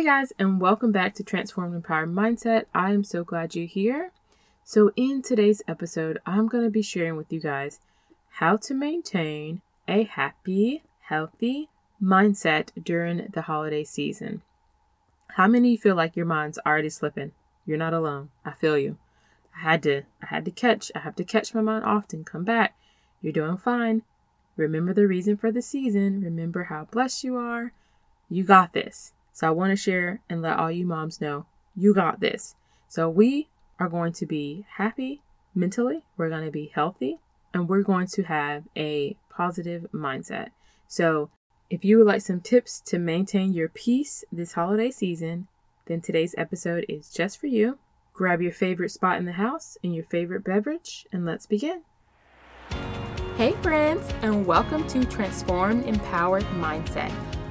Hey guys, and welcome back to Transformed Empowered Mindset. I am so glad you're here. So, in today's episode, I'm going to be sharing with you guys how to maintain a happy, healthy mindset during the holiday season. How many feel like your mind's already slipping? You're not alone. I feel you. I had to I had to catch. I have to catch my mind often. Come back. You're doing fine. Remember the reason for the season. Remember how blessed you are. You got this. So I want to share and let all you moms know you got this. So we are going to be happy mentally, we're going to be healthy, and we're going to have a positive mindset. So if you would like some tips to maintain your peace this holiday season, then today's episode is just for you. Grab your favorite spot in the house and your favorite beverage, and let's begin. Hey, friends, and welcome to Transformed Empowered Mindset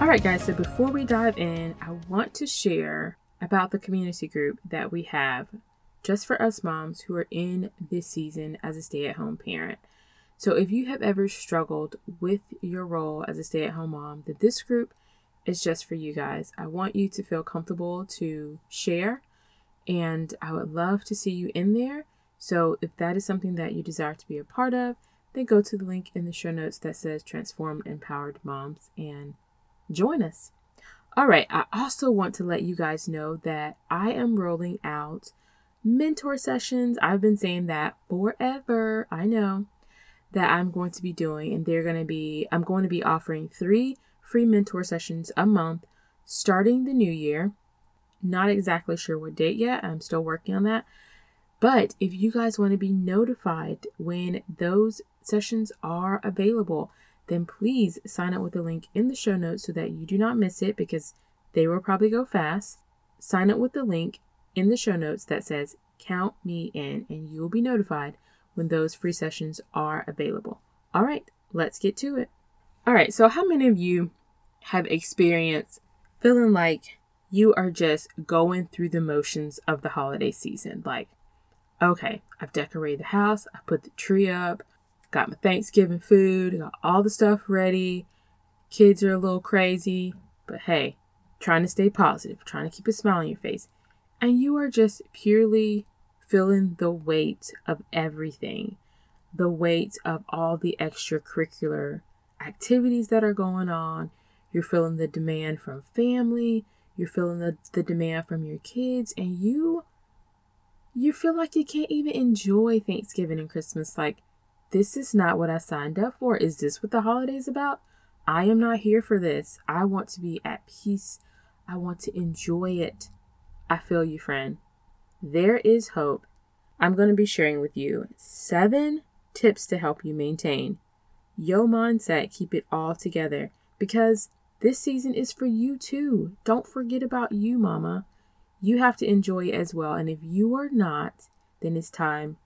Alright, guys, so before we dive in, I want to share about the community group that we have just for us moms who are in this season as a stay at home parent. So, if you have ever struggled with your role as a stay at home mom, then this group is just for you guys. I want you to feel comfortable to share, and I would love to see you in there. So, if that is something that you desire to be a part of, then go to the link in the show notes that says Transformed Empowered Moms and join us. All right, I also want to let you guys know that I am rolling out mentor sessions. I've been saying that forever. I know that I'm going to be doing, and they're going to be, I'm going to be offering three free mentor sessions a month starting the new year. Not exactly sure what date yet. I'm still working on that. But if you guys want to be notified when those sessions are available, then please sign up with the link in the show notes so that you do not miss it because they will probably go fast. Sign up with the link in the show notes that says Count Me In, and you will be notified when those free sessions are available. All right, let's get to it. All right, so how many of you have experienced feeling like you are just going through the motions of the holiday season? Like, okay, I've decorated the house, I put the tree up, Got my Thanksgiving food, got all the stuff ready. Kids are a little crazy, but hey, trying to stay positive, trying to keep a smile on your face. And you are just purely feeling the weight of everything the weight of all the extracurricular activities that are going on. You're feeling the demand from family, you're feeling the, the demand from your kids, and you you feel like you can't even enjoy Thanksgiving and Christmas like this is not what I signed up for. Is this what the holidays about? I am not here for this. I want to be at peace. I want to enjoy it. I feel you, friend. There is hope. I'm going to be sharing with you seven tips to help you maintain your mindset, keep it all together because this season is for you too. Don't forget about you, mama. You have to enjoy it as well. And if you are not, then it's time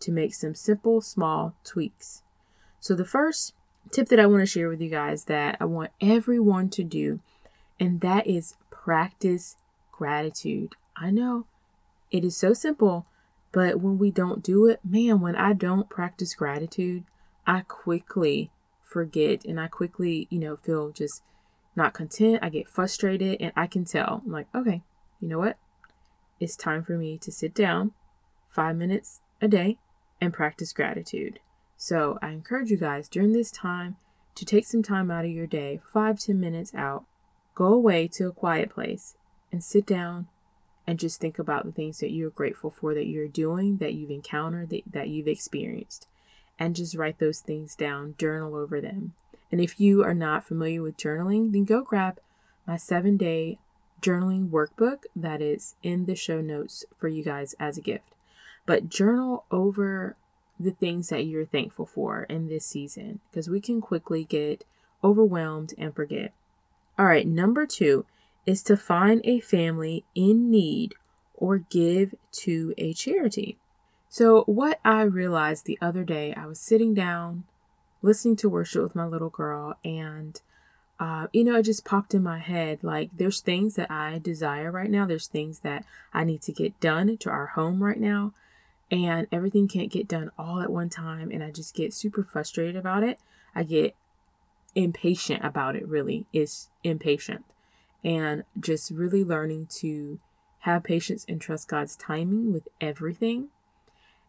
to make some simple, small tweaks. So, the first tip that I want to share with you guys that I want everyone to do, and that is practice gratitude. I know it is so simple, but when we don't do it, man, when I don't practice gratitude, I quickly forget and I quickly, you know, feel just not content. I get frustrated and I can tell, I'm like, okay, you know what? It's time for me to sit down five minutes a day and practice gratitude. So I encourage you guys during this time to take some time out of your day, five, ten minutes out, go away to a quiet place and sit down and just think about the things that you're grateful for that you're doing, that you've encountered, that, that you've experienced. And just write those things down, journal over them. And if you are not familiar with journaling, then go grab my seven day journaling workbook that is in the show notes for you guys as a gift but journal over the things that you're thankful for in this season because we can quickly get overwhelmed and forget. All right, number two is to find a family in need or give to a charity. So, what I realized the other day, I was sitting down listening to worship with my little girl, and uh, you know, it just popped in my head like there's things that I desire right now, there's things that I need to get done to our home right now, and everything can't get done all at one time, and I just get super frustrated about it. I get impatient about it, really, is impatient, and just really learning to have patience and trust God's timing with everything.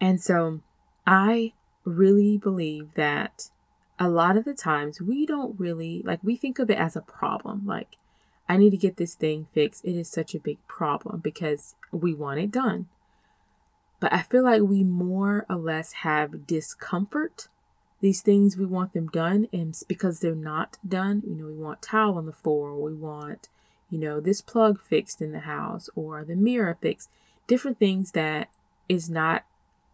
And so I really believe that a lot of the times we don't really like we think of it as a problem. Like i need to get this thing fixed. It is such a big problem because we want it done but i feel like we more or less have discomfort these things we want them done and because they're not done you know we want towel on the floor we want you know this plug fixed in the house or the mirror fixed different things that is not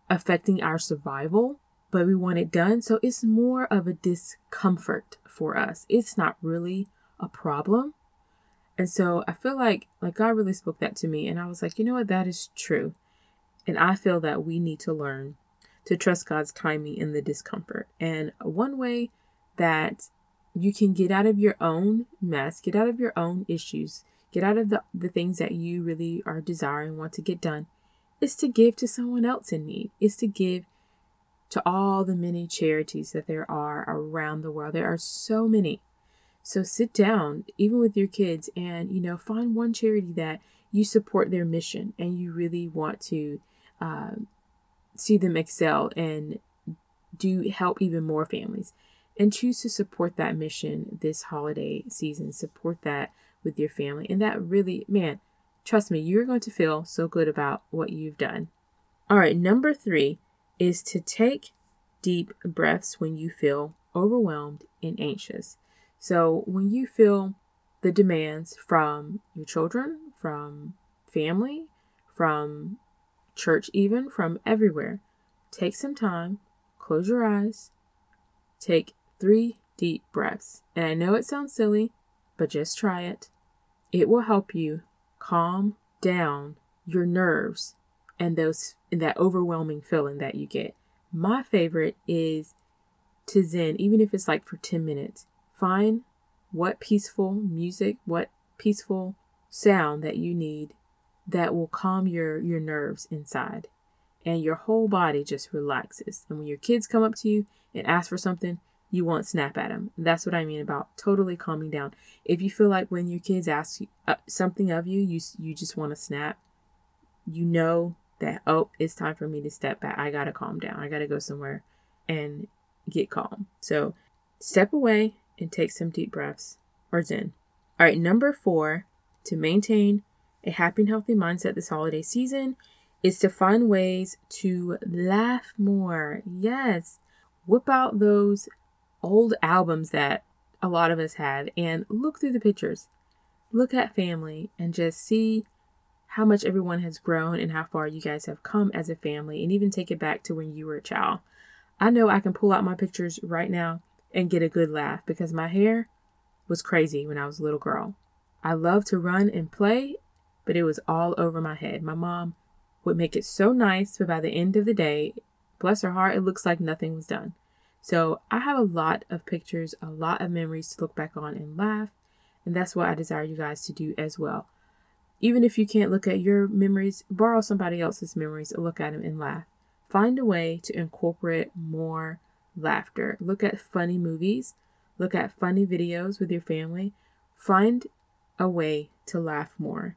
affecting our survival but we want it done. So it's more of a discomfort for us. It's not really a problem. And so I feel like like God really spoke that to me and I was like, you know what, that is true. And I feel that we need to learn to trust God's timing in the discomfort. And one way that you can get out of your own mess, get out of your own issues, get out of the, the things that you really are desiring, want to get done, is to give to someone else in need, is to give to all the many charities that there are around the world. There are so many. So sit down, even with your kids, and you know, find one charity that you support their mission and you really want to uh, see them excel and do help even more families. And choose to support that mission this holiday season. Support that with your family. And that really, man, trust me, you're going to feel so good about what you've done. All right, number three is to take deep breaths when you feel overwhelmed and anxious. So, when you feel the demands from your children, from family, from church, even from everywhere, take some time, close your eyes, take three deep breaths. And I know it sounds silly, but just try it. It will help you calm down your nerves and those in that overwhelming feeling that you get. My favorite is to zen, even if it's like for 10 minutes. Find what peaceful music, what peaceful sound that you need that will calm your your nerves inside and your whole body just relaxes. And when your kids come up to you and ask for something, you won't snap at them. That's what I mean about totally calming down. If you feel like when your kids ask you, uh, something of you, you you just want to snap, you know that oh it's time for me to step back i gotta calm down i gotta go somewhere and get calm so step away and take some deep breaths or zen all right number four to maintain a happy and healthy mindset this holiday season is to find ways to laugh more yes whip out those old albums that a lot of us have and look through the pictures look at family and just see how much everyone has grown and how far you guys have come as a family, and even take it back to when you were a child. I know I can pull out my pictures right now and get a good laugh because my hair was crazy when I was a little girl. I loved to run and play, but it was all over my head. My mom would make it so nice, but by the end of the day, bless her heart, it looks like nothing was done. So I have a lot of pictures, a lot of memories to look back on and laugh, and that's what I desire you guys to do as well. Even if you can't look at your memories, borrow somebody else's memories look at them and laugh. Find a way to incorporate more laughter. Look at funny movies, look at funny videos with your family. Find a way to laugh more.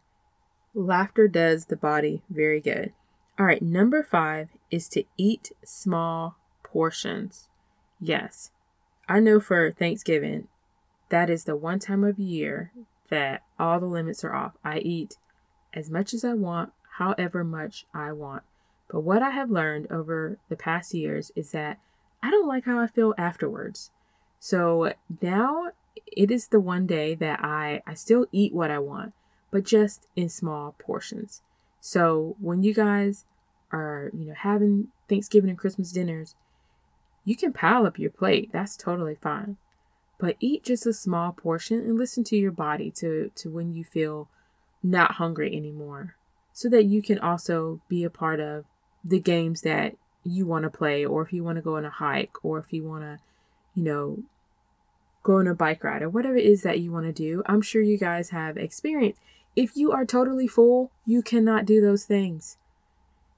Laughter does the body very good. All right, number five is to eat small portions. Yes, I know for Thanksgiving, that is the one time of year that all the limits are off. I eat as much as I want, however much I want. But what I have learned over the past years is that I don't like how I feel afterwards. So now it is the one day that I, I still eat what I want, but just in small portions. So when you guys are, you know, having Thanksgiving and Christmas dinners, you can pile up your plate. That's totally fine. but eat just a small portion and listen to your body to, to when you feel not hungry anymore so that you can also be a part of the games that you want to play or if you want to go on a hike or if you want to, you know, go on a bike ride or whatever it is that you want to do. I'm sure you guys have experience. If you are totally full, you cannot do those things.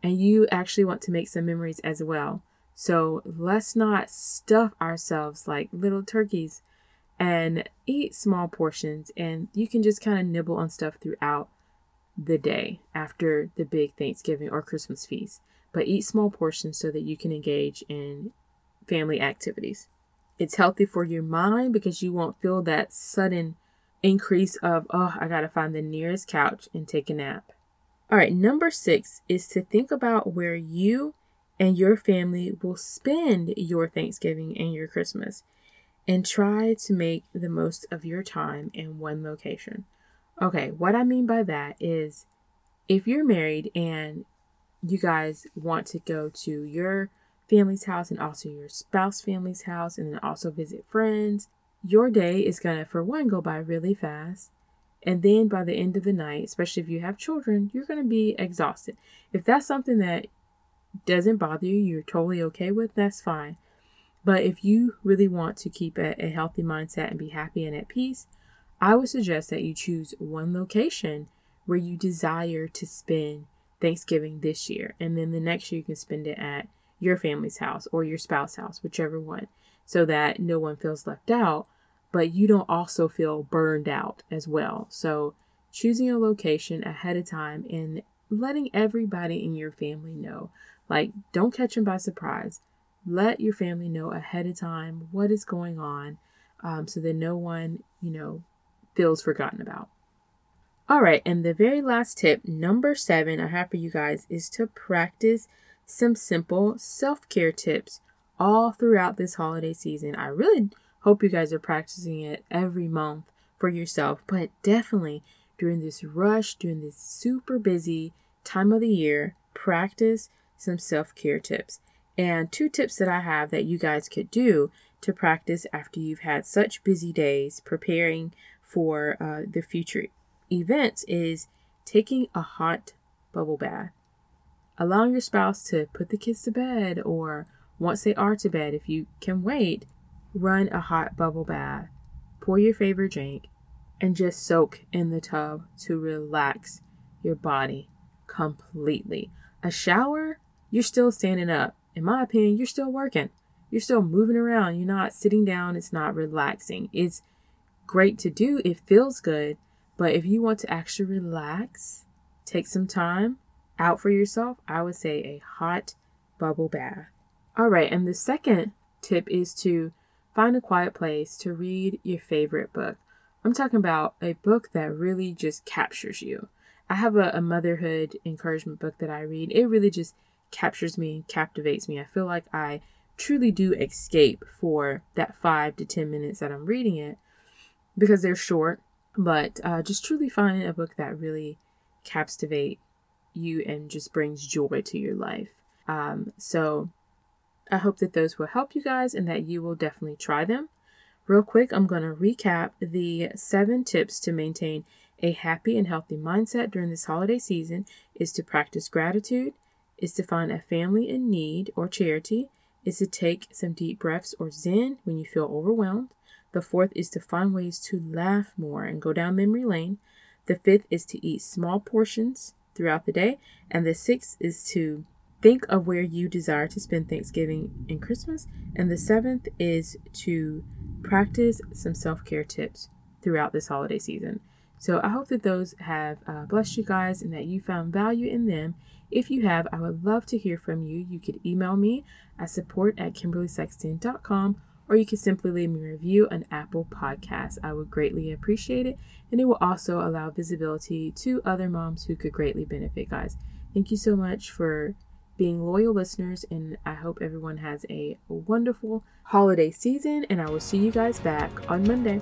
And you actually want to make some memories as well. So let's not stuff ourselves like little turkeys and eat small portions. And you can just kind of nibble on stuff throughout the day after the big Thanksgiving or Christmas feast. But eat small portions so that you can engage in family activities. It's healthy for your mind because you won't feel that sudden increase of, oh, I got to find the nearest couch and take a nap. All right, number six is to think about where you and your family will spend your Thanksgiving and your Christmas and try to make the most of your time in one location. Okay, what I mean by that is if you're married and you guys want to go to your family's house and also your spouse family's house and then also visit friends, your day is going to, for one, go by really fast. And then by the end of the night, especially if you have children, you're going to be exhausted. If that's something that doesn't bother you, you're totally okay with, that's fine. But if you really want to keep a, a healthy mindset and be happy and at peace, I would suggest that you choose one location where you desire to spend Thanksgiving this year. And then the next year you can spend it at your family's house or your spouse's house, whichever one, so that no one feels left out, but you don't also feel burned out as well. So choosing a location ahead of time and letting everybody in your family know. Like, don't catch them by surprise. Let your family know ahead of time what is going on um, so that no one, you know, feels forgotten about. All right, and the very last tip, number seven, I have for you guys is to practice some simple self care tips all throughout this holiday season. I really hope you guys are practicing it every month for yourself, but definitely during this rush, during this super busy time of the year, practice some self care tips. And two tips that I have that you guys could do to practice after you've had such busy days preparing for uh, the future events is taking a hot bubble bath allowing your spouse to put the kids to bed or once they are to bed, if you can wait, run a hot bubble bath, pour your favorite drink, and just soak in the tub to relax your body completely. A shower, you're still standing up. In my opinion, you're still working. You're still moving around. You're not sitting down. It's not relaxing. It's great to do. It feels good. But if you want to actually relax, take some time, out for yourself, I would say a hot bubble bath. All right, and the second tip is to find a quiet place to read your favorite book. I'm talking about a book that really just captures you. I have a, a motherhood encouragement book that I read. It really just captures me captivates me. I feel like I truly do escape for that five to 10 minutes that I'm reading it because they're short, but uh, just truly finding a book that really captivate you and just brings joy to your life. Um, so I hope that those will help you guys and that you will definitely try them. Real quick, I'm going to recap the seven tips to maintain a happy and healthy mindset during this holiday season is to practice gratitude, is to find a family in need or charity, is to take some deep breaths or zen when you feel overwhelmed. The fourth is to find ways to laugh more and go down memory lane. The fifth is to eat small portions throughout the day. And the sixth is to think of where you desire to spend Thanksgiving and Christmas. And the seventh is to practice some self care tips throughout this holiday season. So I hope that those have uh, blessed you guys and that you found value in them. If you have, I would love to hear from you. You could email me at support at kimberlysexton.com or you can simply leave me a review on Apple Podcasts. I would greatly appreciate it, and it will also allow visibility to other moms who could greatly benefit, guys. Thank you so much for being loyal listeners, and I hope everyone has a wonderful holiday season, and I will see you guys back on Monday.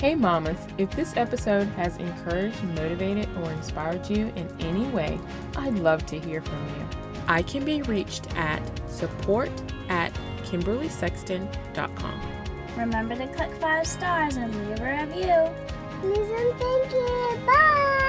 Hey, mamas, if this episode has encouraged, motivated, or inspired you in any way, I'd love to hear from you. I can be reached at support at KimberlySexton.com. Remember to click five stars and leave a review. Please and thank you. Bye.